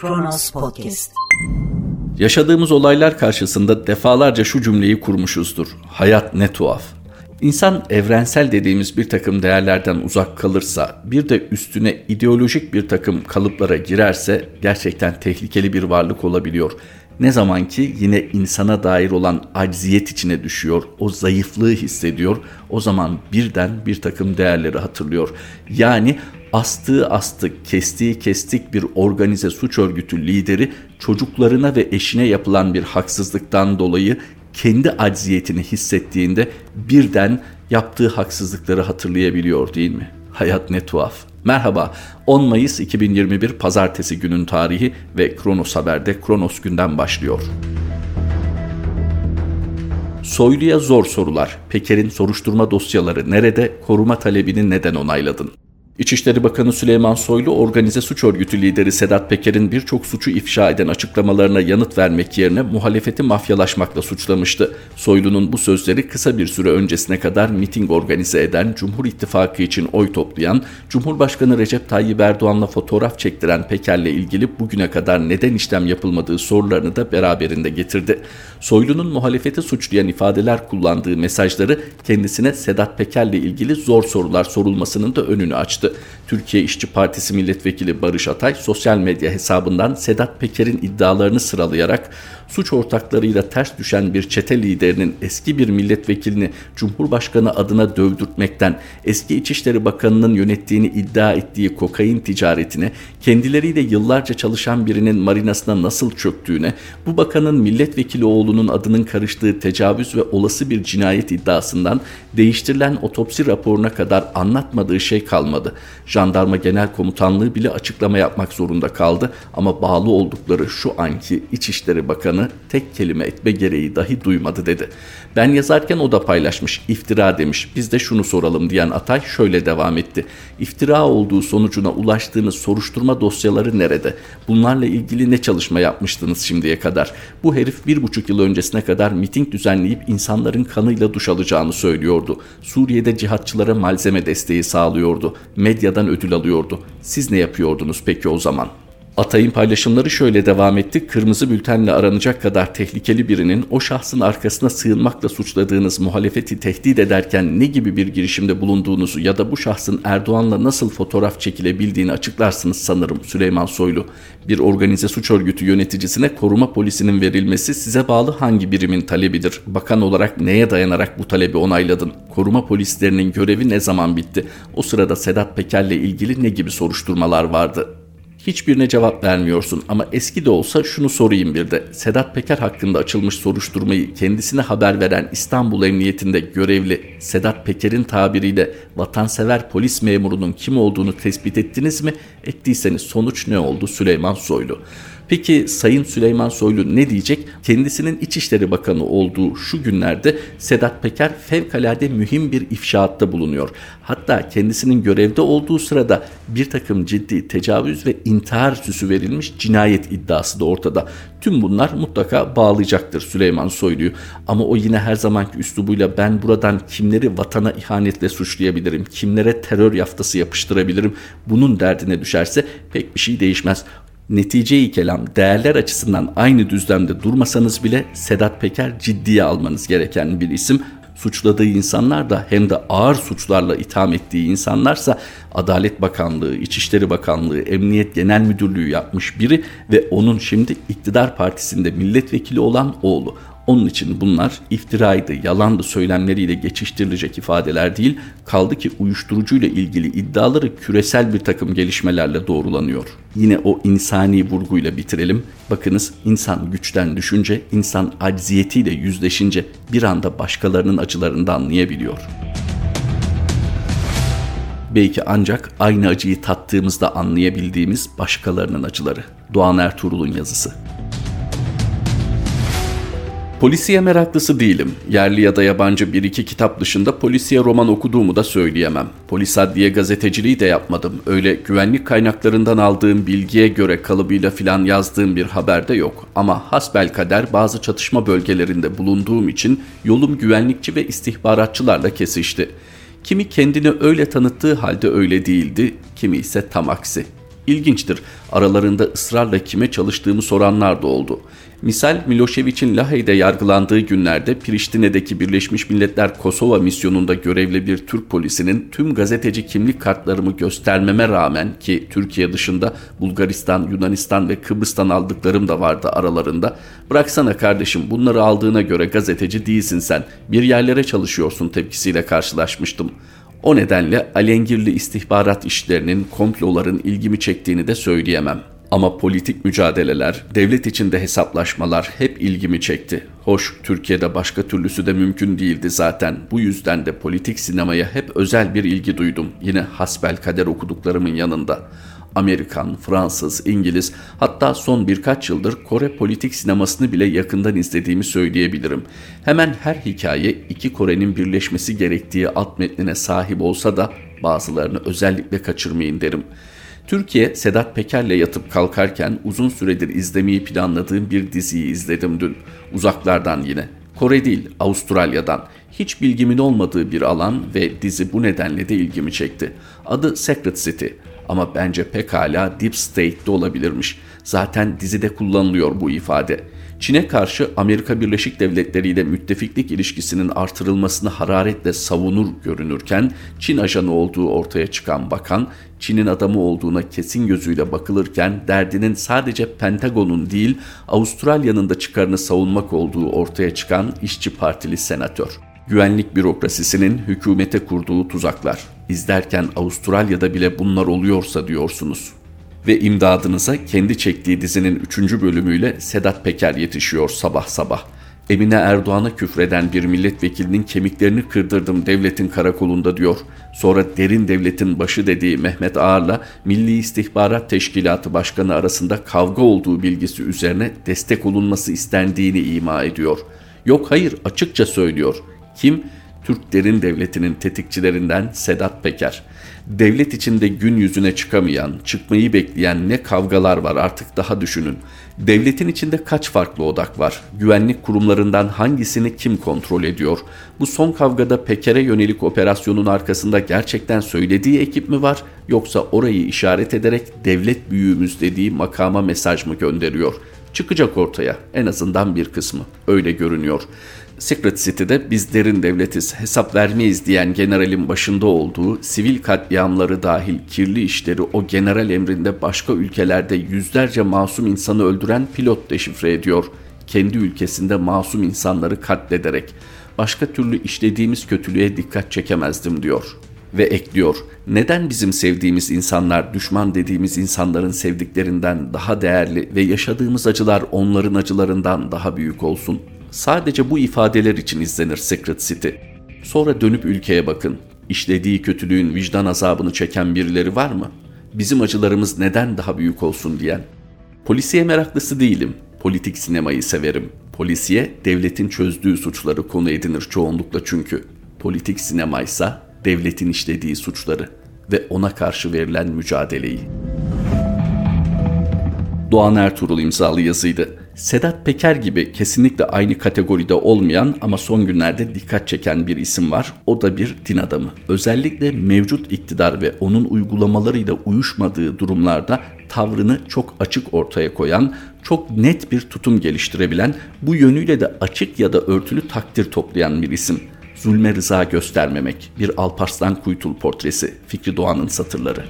Kronos Podcast. Yaşadığımız olaylar karşısında defalarca şu cümleyi kurmuşuzdur. Hayat ne tuhaf. İnsan evrensel dediğimiz bir takım değerlerden uzak kalırsa, bir de üstüne ideolojik bir takım kalıplara girerse gerçekten tehlikeli bir varlık olabiliyor. Ne zaman ki yine insana dair olan acziyet içine düşüyor, o zayıflığı hissediyor, o zaman birden bir takım değerleri hatırlıyor. Yani astığı astık, kestiği kestik bir organize suç örgütü lideri çocuklarına ve eşine yapılan bir haksızlıktan dolayı kendi acziyetini hissettiğinde birden yaptığı haksızlıkları hatırlayabiliyor değil mi? Hayat ne tuhaf. Merhaba, 10 Mayıs 2021 Pazartesi günün tarihi ve Kronos Haber'de Kronos günden başlıyor. Soylu'ya zor sorular. Peker'in soruşturma dosyaları nerede? Koruma talebini neden onayladın? İçişleri Bakanı Süleyman Soylu organize suç örgütü lideri Sedat Peker'in birçok suçu ifşa eden açıklamalarına yanıt vermek yerine muhalefeti mafyalaşmakla suçlamıştı. Soylu'nun bu sözleri kısa bir süre öncesine kadar miting organize eden, Cumhur İttifakı için oy toplayan, Cumhurbaşkanı Recep Tayyip Erdoğan'la fotoğraf çektiren Peker'le ilgili bugüne kadar neden işlem yapılmadığı sorularını da beraberinde getirdi. Soylu'nun muhalefeti suçlayan ifadeler kullandığı mesajları kendisine Sedat Peker'le ilgili zor sorular sorulmasının da önünü açtı. Türkiye İşçi Partisi Milletvekili Barış Atay sosyal medya hesabından Sedat Peker'in iddialarını sıralayarak suç ortaklarıyla ters düşen bir çete liderinin eski bir milletvekilini Cumhurbaşkanı adına dövdürtmekten, eski İçişleri Bakanı'nın yönettiğini iddia ettiği kokain ticaretine, kendileriyle yıllarca çalışan birinin marinasına nasıl çöktüğüne, bu bakanın milletvekili oğlunun adının karıştığı tecavüz ve olası bir cinayet iddiasından değiştirilen otopsi raporuna kadar anlatmadığı şey kalmadı. Jandarma Genel Komutanlığı bile açıklama yapmak zorunda kaldı ama bağlı oldukları şu anki İçişleri Bakanı Bakanı tek kelime etme gereği dahi duymadı dedi. Ben yazarken o da paylaşmış, iftira demiş, biz de şunu soralım diyen Atay şöyle devam etti. İftira olduğu sonucuna ulaştığınız soruşturma dosyaları nerede? Bunlarla ilgili ne çalışma yapmıştınız şimdiye kadar? Bu herif bir buçuk yıl öncesine kadar miting düzenleyip insanların kanıyla duş alacağını söylüyordu. Suriye'de cihatçılara malzeme desteği sağlıyordu. Medyadan ödül alıyordu. Siz ne yapıyordunuz peki o zaman?'' Atay'ın paylaşımları şöyle devam etti. Kırmızı bültenle aranacak kadar tehlikeli birinin o şahsın arkasına sığınmakla suçladığınız muhalefeti tehdit ederken ne gibi bir girişimde bulunduğunuzu ya da bu şahsın Erdoğan'la nasıl fotoğraf çekilebildiğini açıklarsınız sanırım Süleyman Soylu. Bir organize suç örgütü yöneticisine koruma polisinin verilmesi size bağlı hangi birimin talebidir? Bakan olarak neye dayanarak bu talebi onayladın? Koruma polislerinin görevi ne zaman bitti? O sırada Sedat Peker'le ilgili ne gibi soruşturmalar vardı? Hiçbirine cevap vermiyorsun ama eski de olsa şunu sorayım bir de. Sedat Peker hakkında açılmış soruşturmayı kendisine haber veren İstanbul Emniyetinde görevli Sedat Peker'in tabiriyle vatansever polis memurunun kim olduğunu tespit ettiniz mi? Ettiyseniz sonuç ne oldu Süleyman Soylu? Peki Sayın Süleyman Soylu ne diyecek? Kendisinin İçişleri Bakanı olduğu şu günlerde Sedat Peker fevkalade mühim bir ifşaatta bulunuyor. Hatta kendisinin görevde olduğu sırada bir takım ciddi tecavüz ve intihar süsü verilmiş cinayet iddiası da ortada. Tüm bunlar mutlaka bağlayacaktır Süleyman Soylu'yu. Ama o yine her zamanki üslubuyla ben buradan kimleri vatana ihanetle suçlayabilirim, kimlere terör yaftası yapıştırabilirim bunun derdine düşerse pek bir şey değişmez netice-i kelam değerler açısından aynı düzlemde durmasanız bile Sedat Peker ciddiye almanız gereken bir isim. Suçladığı insanlar da hem de ağır suçlarla itham ettiği insanlarsa Adalet Bakanlığı, İçişleri Bakanlığı, Emniyet Genel Müdürlüğü yapmış biri ve onun şimdi iktidar partisinde milletvekili olan oğlu. Onun için bunlar iftiraydı, yalandı söylemleriyle geçiştirilecek ifadeler değil, kaldı ki uyuşturucuyla ilgili iddiaları küresel bir takım gelişmelerle doğrulanıyor. Yine o insani vurguyla bitirelim. Bakınız insan güçten düşünce, insan acziyetiyle yüzleşince bir anda başkalarının acılarını anlayabiliyor. Belki ancak aynı acıyı tattığımızda anlayabildiğimiz başkalarının acıları. Doğan Ertuğrul'un yazısı. Polisiye meraklısı değilim. Yerli ya da yabancı bir iki kitap dışında polisiye roman okuduğumu da söyleyemem. Polis adliye gazeteciliği de yapmadım. Öyle güvenlik kaynaklarından aldığım bilgiye göre kalıbıyla filan yazdığım bir haberde yok. Ama hasbel kader bazı çatışma bölgelerinde bulunduğum için yolum güvenlikçi ve istihbaratçılarla kesişti. Kimi kendini öyle tanıttığı halde öyle değildi, kimi ise tam aksi. İlginçtir. Aralarında ısrarla kime çalıştığımı soranlar da oldu. Misal Milošević'in Lahey'de yargılandığı günlerde Priştine'deki Birleşmiş Milletler Kosova misyonunda görevli bir Türk polisinin tüm gazeteci kimlik kartlarımı göstermeme rağmen ki Türkiye dışında Bulgaristan, Yunanistan ve Kıbrıs'tan aldıklarım da vardı aralarında. Bıraksana kardeşim bunları aldığına göre gazeteci değilsin sen. Bir yerlere çalışıyorsun tepkisiyle karşılaşmıştım. O nedenle alengirli istihbarat işlerinin, komploların ilgimi çektiğini de söyleyemem. Ama politik mücadeleler, devlet içinde hesaplaşmalar hep ilgimi çekti. Hoş, Türkiye'de başka türlüsü de mümkün değildi zaten. Bu yüzden de politik sinemaya hep özel bir ilgi duydum. Yine hasbel kader okuduklarımın yanında. Amerikan, Fransız, İngiliz hatta son birkaç yıldır Kore politik sinemasını bile yakından izlediğimi söyleyebilirim. Hemen her hikaye iki Kore'nin birleşmesi gerektiği alt metnine sahip olsa da bazılarını özellikle kaçırmayın derim. Türkiye, Sedat Peker'le yatıp kalkarken uzun süredir izlemeyi planladığım bir diziyi izledim dün. Uzaklardan yine. Kore değil, Avustralya'dan. Hiç bilgimin olmadığı bir alan ve dizi bu nedenle de ilgimi çekti. Adı Secret City ama bence pekala Deep State'de olabilirmiş. Zaten dizide kullanılıyor bu ifade. Çin'e karşı Amerika Birleşik Devletleri ile müttefiklik ilişkisinin artırılmasını hararetle savunur görünürken Çin ajanı olduğu ortaya çıkan bakan, Çin'in adamı olduğuna kesin gözüyle bakılırken derdinin sadece Pentagon'un değil Avustralya'nın da çıkarını savunmak olduğu ortaya çıkan işçi partili senatör. Güvenlik bürokrasisinin hükümete kurduğu tuzaklar. İzlerken Avustralya'da bile bunlar oluyorsa diyorsunuz ve imdadınıza kendi çektiği dizinin 3. bölümüyle Sedat Peker yetişiyor sabah sabah. Emine Erdoğan'a küfreden bir milletvekilinin kemiklerini kırdırdım devletin karakolunda diyor. Sonra derin devletin başı dediği Mehmet Ağar'la Milli İstihbarat Teşkilatı Başkanı arasında kavga olduğu bilgisi üzerine destek olunması istendiğini ima ediyor. Yok hayır açıkça söylüyor. Kim? Türk Derin Devleti'nin tetikçilerinden Sedat Peker. Devlet içinde gün yüzüne çıkamayan, çıkmayı bekleyen ne kavgalar var artık daha düşünün. Devletin içinde kaç farklı odak var? Güvenlik kurumlarından hangisini kim kontrol ediyor? Bu son kavgada Peker'e yönelik operasyonun arkasında gerçekten söylediği ekip mi var? Yoksa orayı işaret ederek devlet büyüğümüz dediği makama mesaj mı gönderiyor? Çıkacak ortaya en azından bir kısmı. Öyle görünüyor. Secret City'de biz derin devletiz, hesap vermeyiz diyen generalin başında olduğu sivil katliamları dahil kirli işleri o general emrinde başka ülkelerde yüzlerce masum insanı öldüren pilot deşifre ediyor. Kendi ülkesinde masum insanları katlederek. Başka türlü işlediğimiz kötülüğe dikkat çekemezdim diyor. Ve ekliyor, neden bizim sevdiğimiz insanlar düşman dediğimiz insanların sevdiklerinden daha değerli ve yaşadığımız acılar onların acılarından daha büyük olsun?'' Sadece bu ifadeler için izlenir Secret City. Sonra dönüp ülkeye bakın. İşlediği kötülüğün vicdan azabını çeken birileri var mı? Bizim acılarımız neden daha büyük olsun diyen. Polisiye meraklısı değilim. Politik sinemayı severim. Polisiye devletin çözdüğü suçları konu edinir çoğunlukla çünkü. Politik sinemaysa devletin işlediği suçları ve ona karşı verilen mücadeleyi. Doğan Ertuğrul imzalı yazıydı. Sedat Peker gibi kesinlikle aynı kategoride olmayan ama son günlerde dikkat çeken bir isim var. O da bir din adamı. Özellikle mevcut iktidar ve onun uygulamalarıyla uyuşmadığı durumlarda tavrını çok açık ortaya koyan, çok net bir tutum geliştirebilen, bu yönüyle de açık ya da örtülü takdir toplayan bir isim. Zulme rıza göstermemek, bir Alparslan Kuytul portresi, Fikri Doğan'ın satırları.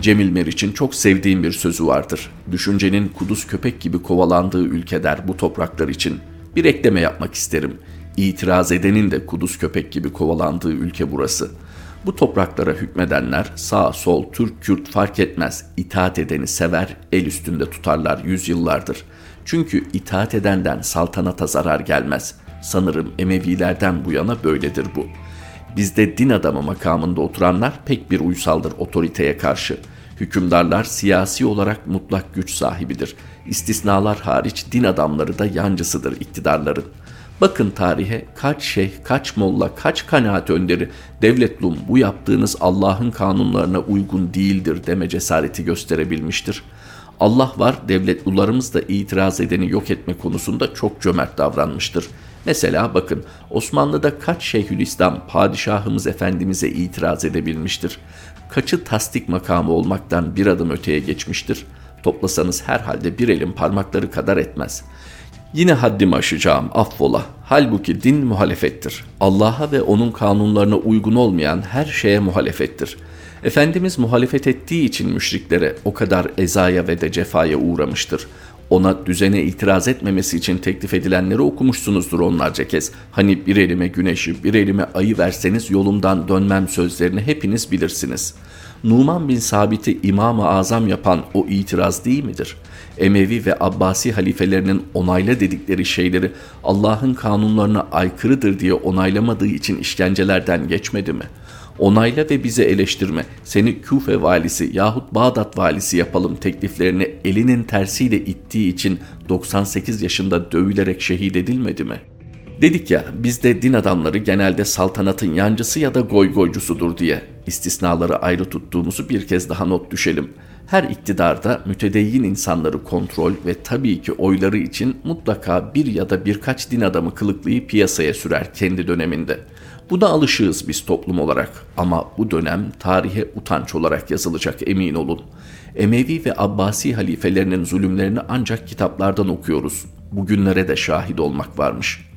Cemil Meriç'in çok sevdiğim bir sözü vardır. Düşüncenin kuduz köpek gibi kovalandığı ülke der bu topraklar için. Bir ekleme yapmak isterim. İtiraz edenin de kuduz köpek gibi kovalandığı ülke burası. Bu topraklara hükmedenler sağ, sol, Türk, Kürt fark etmez. İtaat edeni sever, el üstünde tutarlar yüzyıllardır. Çünkü itaat edenden saltanata zarar gelmez. Sanırım Emevilerden bu yana böyledir bu.'' Bizde din adamı makamında oturanlar pek bir uysaldır otoriteye karşı. Hükümdarlar siyasi olarak mutlak güç sahibidir. İstisnalar hariç din adamları da yancısıdır iktidarların. Bakın tarihe kaç şeyh, kaç molla, kaç kanaat önderi devletlum bu yaptığınız Allah'ın kanunlarına uygun değildir deme cesareti gösterebilmiştir. Allah var devletlularımız da itiraz edeni yok etme konusunda çok cömert davranmıştır.'' Mesela bakın Osmanlı'da kaç Şeyhülislam padişahımız efendimize itiraz edebilmiştir. kaçı tasdik makamı olmaktan bir adım öteye geçmiştir? Toplasanız herhalde bir elin parmakları kadar etmez. Yine haddimi aşacağım affola. Halbuki din muhalefettir. Allah'a ve onun kanunlarına uygun olmayan her şeye muhalefettir. Efendimiz muhalefet ettiği için müşriklere o kadar ezaya ve de cefaya uğramıştır. Ona düzene itiraz etmemesi için teklif edilenleri okumuşsunuzdur onlarca kez. Hani bir elime güneşi, bir elime ayı verseniz yolumdan dönmem sözlerini hepiniz bilirsiniz. Numan bin Sabit'i İmam-ı Azam yapan o itiraz değil midir? Emevi ve Abbasi halifelerinin onayla dedikleri şeyleri Allah'ın kanunlarına aykırıdır diye onaylamadığı için işkencelerden geçmedi mi?'' Onayla ve bize eleştirme, seni Küfe valisi yahut Bağdat valisi yapalım tekliflerini elinin tersiyle ittiği için 98 yaşında dövülerek şehit edilmedi mi? Dedik ya bizde din adamları genelde saltanatın yancısı ya da goygoycusudur diye istisnaları ayrı tuttuğumuzu bir kez daha not düşelim. Her iktidarda mütedeyyin insanları kontrol ve tabii ki oyları için mutlaka bir ya da birkaç din adamı kılıklayı piyasaya sürer kendi döneminde. Buna alışığız biz toplum olarak ama bu dönem tarihe utanç olarak yazılacak emin olun. Emevi ve Abbasi halifelerinin zulümlerini ancak kitaplardan okuyoruz. Bugünlere de şahit olmak varmış.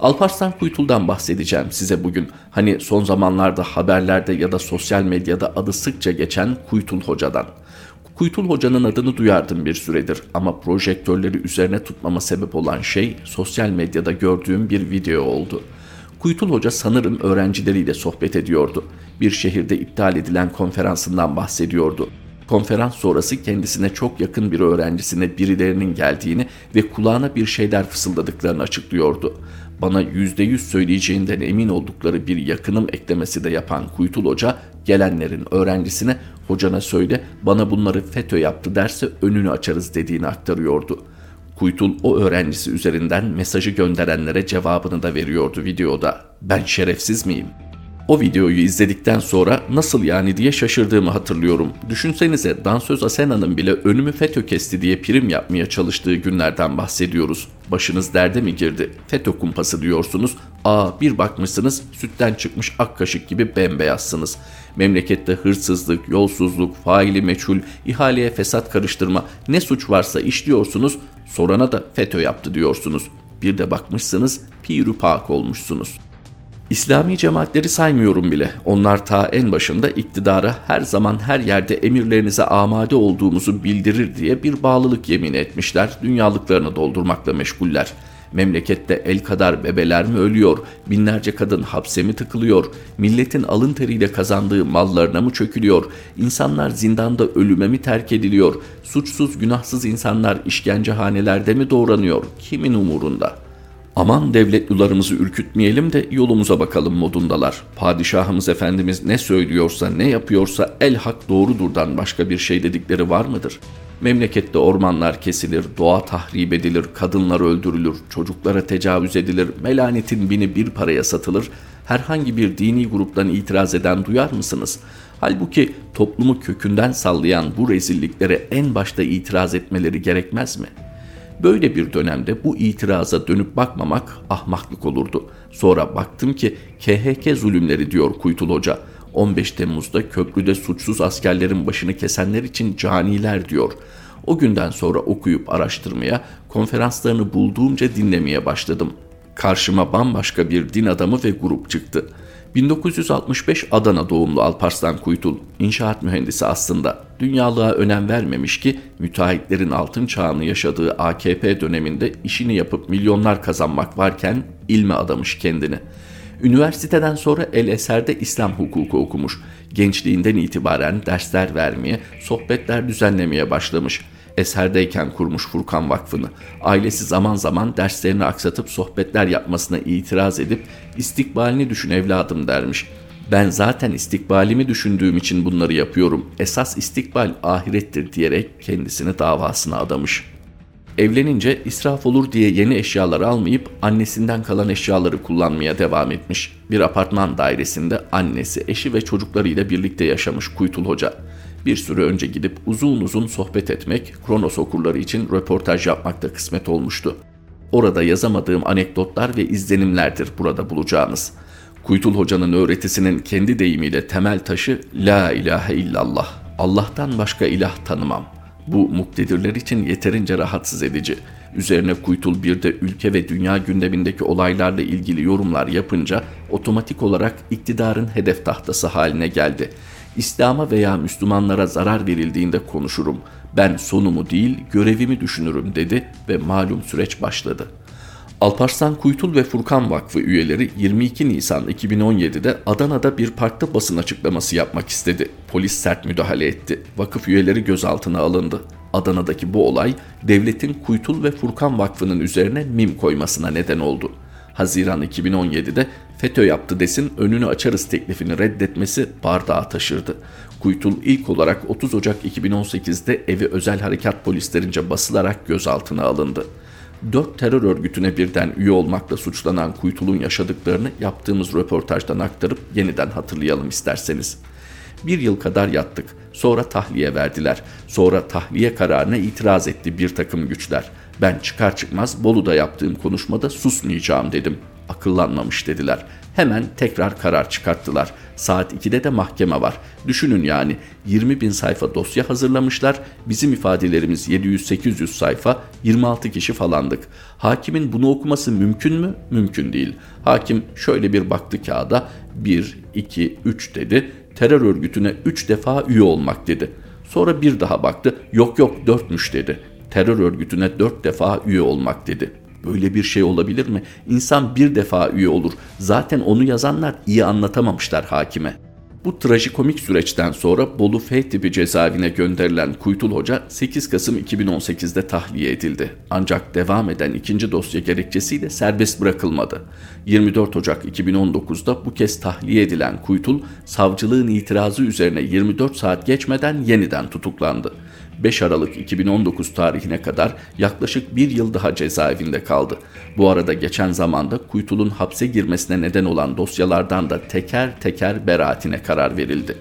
Alparslan Kuytul'dan bahsedeceğim size bugün. Hani son zamanlarda haberlerde ya da sosyal medyada adı sıkça geçen Kuytul Hoca'dan. Kuytul Hoca'nın adını duyardım bir süredir ama projektörleri üzerine tutmama sebep olan şey sosyal medyada gördüğüm bir video oldu.'' Kuytul Hoca sanırım öğrencileriyle sohbet ediyordu. Bir şehirde iptal edilen konferansından bahsediyordu. Konferans sonrası kendisine çok yakın bir öğrencisine birilerinin geldiğini ve kulağına bir şeyler fısıldadıklarını açıklıyordu. Bana yüzde yüz söyleyeceğinden emin oldukları bir yakınım eklemesi de yapan Kuytul Hoca gelenlerin öğrencisine hocana söyle bana bunları FETÖ yaptı derse önünü açarız dediğini aktarıyordu.'' Kuytul o öğrencisi üzerinden mesajı gönderenlere cevabını da veriyordu videoda. Ben şerefsiz miyim? O videoyu izledikten sonra nasıl yani diye şaşırdığımı hatırlıyorum. Düşünsenize dansöz Asena'nın bile önümü FETÖ kesti diye prim yapmaya çalıştığı günlerden bahsediyoruz. Başınız derde mi girdi? FETÖ kumpası diyorsunuz. Aa bir bakmışsınız sütten çıkmış ak kaşık gibi bembeyazsınız. Memlekette hırsızlık, yolsuzluk, faili meçhul, ihaleye fesat karıştırma ne suç varsa işliyorsunuz sorana da FETÖ yaptı diyorsunuz. Bir de bakmışsınız piru pak olmuşsunuz. İslami cemaatleri saymıyorum bile. Onlar ta en başında iktidara her zaman her yerde emirlerinize amade olduğumuzu bildirir diye bir bağlılık yemin etmişler. Dünyalıklarını doldurmakla meşguller. Memlekette el kadar bebeler mi ölüyor, binlerce kadın hapse mi tıkılıyor, milletin alın teriyle kazandığı mallarına mı çökülüyor, insanlar zindanda ölüme mi terk ediliyor, suçsuz günahsız insanlar işkencehanelerde mi doğranıyor, kimin umurunda?'' Aman devletlularımızı ürkütmeyelim de yolumuza bakalım modundalar. Padişahımız Efendimiz ne söylüyorsa ne yapıyorsa el hak doğrudurdan başka bir şey dedikleri var mıdır? Memlekette ormanlar kesilir, doğa tahrip edilir, kadınlar öldürülür, çocuklara tecavüz edilir, melanetin bini bir paraya satılır. Herhangi bir dini gruptan itiraz eden duyar mısınız? Halbuki toplumu kökünden sallayan bu rezilliklere en başta itiraz etmeleri gerekmez mi?'' Böyle bir dönemde bu itiraza dönüp bakmamak ahmaklık olurdu. Sonra baktım ki KHK zulümleri diyor Kuytul Hoca. 15 Temmuz'da köprüde suçsuz askerlerin başını kesenler için caniler diyor. O günden sonra okuyup araştırmaya, konferanslarını bulduğumca dinlemeye başladım. Karşıma bambaşka bir din adamı ve grup çıktı.'' 1965 Adana doğumlu Alparslan Kuytul, inşaat mühendisi aslında. Dünyalığa önem vermemiş ki müteahhitlerin altın çağını yaşadığı AKP döneminde işini yapıp milyonlar kazanmak varken ilme adamış kendini. Üniversiteden sonra El Eser'de İslam hukuku okumuş. Gençliğinden itibaren dersler vermeye, sohbetler düzenlemeye başlamış eserdeyken kurmuş Furkan Vakfı'nı. Ailesi zaman zaman derslerini aksatıp sohbetler yapmasına itiraz edip istikbalini düşün evladım dermiş. Ben zaten istikbalimi düşündüğüm için bunları yapıyorum. Esas istikbal ahirettir diyerek kendisini davasına adamış. Evlenince israf olur diye yeni eşyalar almayıp annesinden kalan eşyaları kullanmaya devam etmiş. Bir apartman dairesinde annesi, eşi ve çocuklarıyla birlikte yaşamış Kuytul Hoca bir süre önce gidip uzun uzun sohbet etmek, Kronos okurları için röportaj yapmak da kısmet olmuştu. Orada yazamadığım anekdotlar ve izlenimlerdir burada bulacağınız. Kuytul Hoca'nın öğretisinin kendi deyimiyle temel taşı La ilahe illallah. Allah'tan başka ilah tanımam. Bu muktedirler için yeterince rahatsız edici. Üzerine Kuytul bir de ülke ve dünya gündemindeki olaylarla ilgili yorumlar yapınca otomatik olarak iktidarın hedef tahtası haline geldi. İslam'a veya Müslümanlara zarar verildiğinde konuşurum. Ben sonumu değil görevimi düşünürüm dedi ve malum süreç başladı.'' Alparslan Kuytul ve Furkan Vakfı üyeleri 22 Nisan 2017'de Adana'da bir parkta basın açıklaması yapmak istedi. Polis sert müdahale etti. Vakıf üyeleri gözaltına alındı. Adana'daki bu olay devletin Kuytul ve Furkan Vakfı'nın üzerine mim koymasına neden oldu. Haziran 2017'de FETÖ yaptı desin önünü açarız teklifini reddetmesi bardağı taşırdı. Kuytul ilk olarak 30 Ocak 2018'de evi özel harekat polislerince basılarak gözaltına alındı dört terör örgütüne birden üye olmakla suçlanan Kuytul'un yaşadıklarını yaptığımız röportajdan aktarıp yeniden hatırlayalım isterseniz. Bir yıl kadar yattık. Sonra tahliye verdiler. Sonra tahliye kararına itiraz etti bir takım güçler. Ben çıkar çıkmaz Bolu'da yaptığım konuşmada susmayacağım dedim. Akıllanmamış dediler. Hemen tekrar karar çıkarttılar. Saat 2'de de mahkeme var. Düşünün yani 20 bin sayfa dosya hazırlamışlar. Bizim ifadelerimiz 700-800 sayfa 26 kişi falandık. Hakimin bunu okuması mümkün mü? Mümkün değil. Hakim şöyle bir baktı kağıda 1, 2, 3 dedi. Terör örgütüne 3 defa üye olmak dedi. Sonra bir daha baktı. Yok yok 4'müş dedi. Terör örgütüne 4 defa üye olmak dedi. Böyle bir şey olabilir mi? İnsan bir defa üye olur. Zaten onu yazanlar iyi anlatamamışlar hakime. Bu trajikomik süreçten sonra Bolu F tipi cezaevine gönderilen Kuytul Hoca 8 Kasım 2018'de tahliye edildi. Ancak devam eden ikinci dosya gerekçesiyle serbest bırakılmadı. 24 Ocak 2019'da bu kez tahliye edilen Kuytul, savcılığın itirazı üzerine 24 saat geçmeden yeniden tutuklandı. 5 Aralık 2019 tarihine kadar yaklaşık bir yıl daha cezaevinde kaldı. Bu arada geçen zamanda Kuytul'un hapse girmesine neden olan dosyalardan da teker teker beraatine karar verildi.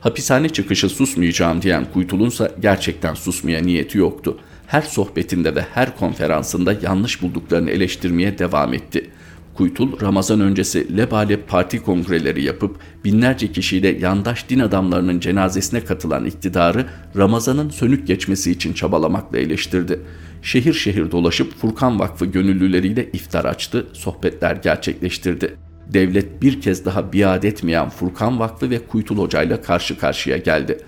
Hapishane çıkışı susmayacağım diyen Kuytul'unsa gerçekten susmaya niyeti yoktu. Her sohbetinde ve her konferansında yanlış bulduklarını eleştirmeye devam etti.'' Kuytul Ramazan öncesi lebalep parti kongreleri yapıp binlerce kişiyle yandaş din adamlarının cenazesine katılan iktidarı Ramazan'ın sönük geçmesi için çabalamakla eleştirdi. Şehir şehir dolaşıp Furkan Vakfı gönüllüleriyle iftar açtı, sohbetler gerçekleştirdi. Devlet bir kez daha biat etmeyen Furkan Vakfı ve Kuytul Hoca ile karşı karşıya geldi.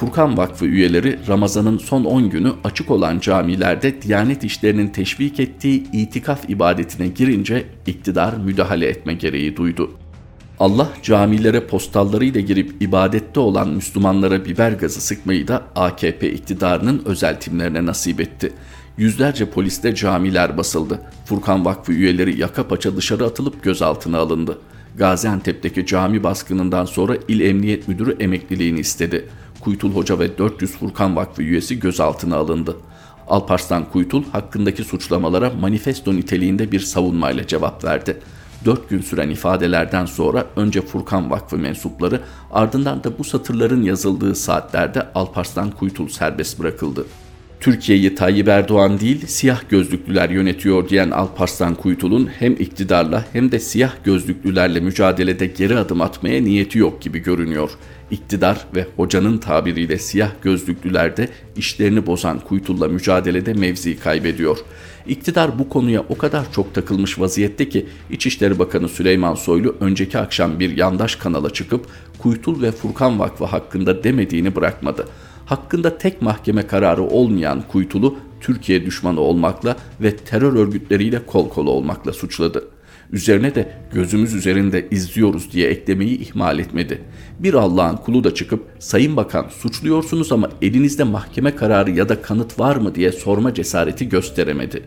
Furkan Vakfı üyeleri Ramazan'ın son 10 günü açık olan camilerde Diyanet işlerinin teşvik ettiği itikaf ibadetine girince iktidar müdahale etme gereği duydu. Allah camilere postallarıyla girip ibadette olan Müslümanlara biber gazı sıkmayı da AKP iktidarının özel timlerine nasip etti. Yüzlerce poliste camiler basıldı. Furkan Vakfı üyeleri yaka paça dışarı atılıp gözaltına alındı. Gaziantep'teki cami baskınından sonra İl Emniyet Müdürü emekliliğini istedi. Kuytul Hoca ve 400 Furkan Vakfı üyesi gözaltına alındı. Alparslan Kuytul hakkındaki suçlamalara manifesto niteliğinde bir savunmayla cevap verdi. 4 gün süren ifadelerden sonra önce Furkan Vakfı mensupları ardından da bu satırların yazıldığı saatlerde Alparslan Kuytul serbest bırakıldı. Türkiye'yi Tayyip Erdoğan değil siyah gözlüklüler yönetiyor diyen Alparslan Kuytul'un hem iktidarla hem de siyah gözlüklülerle mücadelede geri adım atmaya niyeti yok gibi görünüyor. İktidar ve hocanın tabiriyle siyah gözlüklüler de işlerini bozan Kuytul'la mücadelede mevzi kaybediyor. İktidar bu konuya o kadar çok takılmış vaziyette ki İçişleri Bakanı Süleyman Soylu önceki akşam bir yandaş kanala çıkıp Kuytul ve Furkan Vakfı hakkında demediğini bırakmadı hakkında tek mahkeme kararı olmayan Kuytul'u Türkiye düşmanı olmakla ve terör örgütleriyle kol kola olmakla suçladı. Üzerine de gözümüz üzerinde izliyoruz diye eklemeyi ihmal etmedi. Bir Allah'ın kulu da çıkıp Sayın Bakan suçluyorsunuz ama elinizde mahkeme kararı ya da kanıt var mı diye sorma cesareti gösteremedi.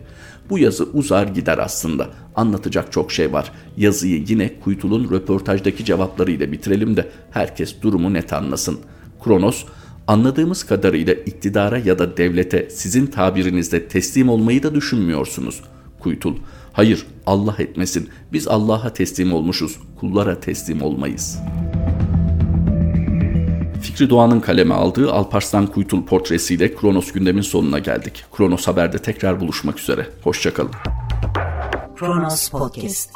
Bu yazı uzar gider aslında. Anlatacak çok şey var. Yazıyı yine Kuytul'un röportajdaki cevaplarıyla bitirelim de herkes durumu net anlasın. Kronos Anladığımız kadarıyla iktidara ya da devlete sizin tabirinizde teslim olmayı da düşünmüyorsunuz. Kuytul, hayır Allah etmesin biz Allah'a teslim olmuşuz, kullara teslim olmayız. Fikri Doğan'ın kaleme aldığı Alparslan Kuytul portresiyle Kronos gündemin sonuna geldik. Kronos Haber'de tekrar buluşmak üzere. Hoşçakalın. Kronos Podcast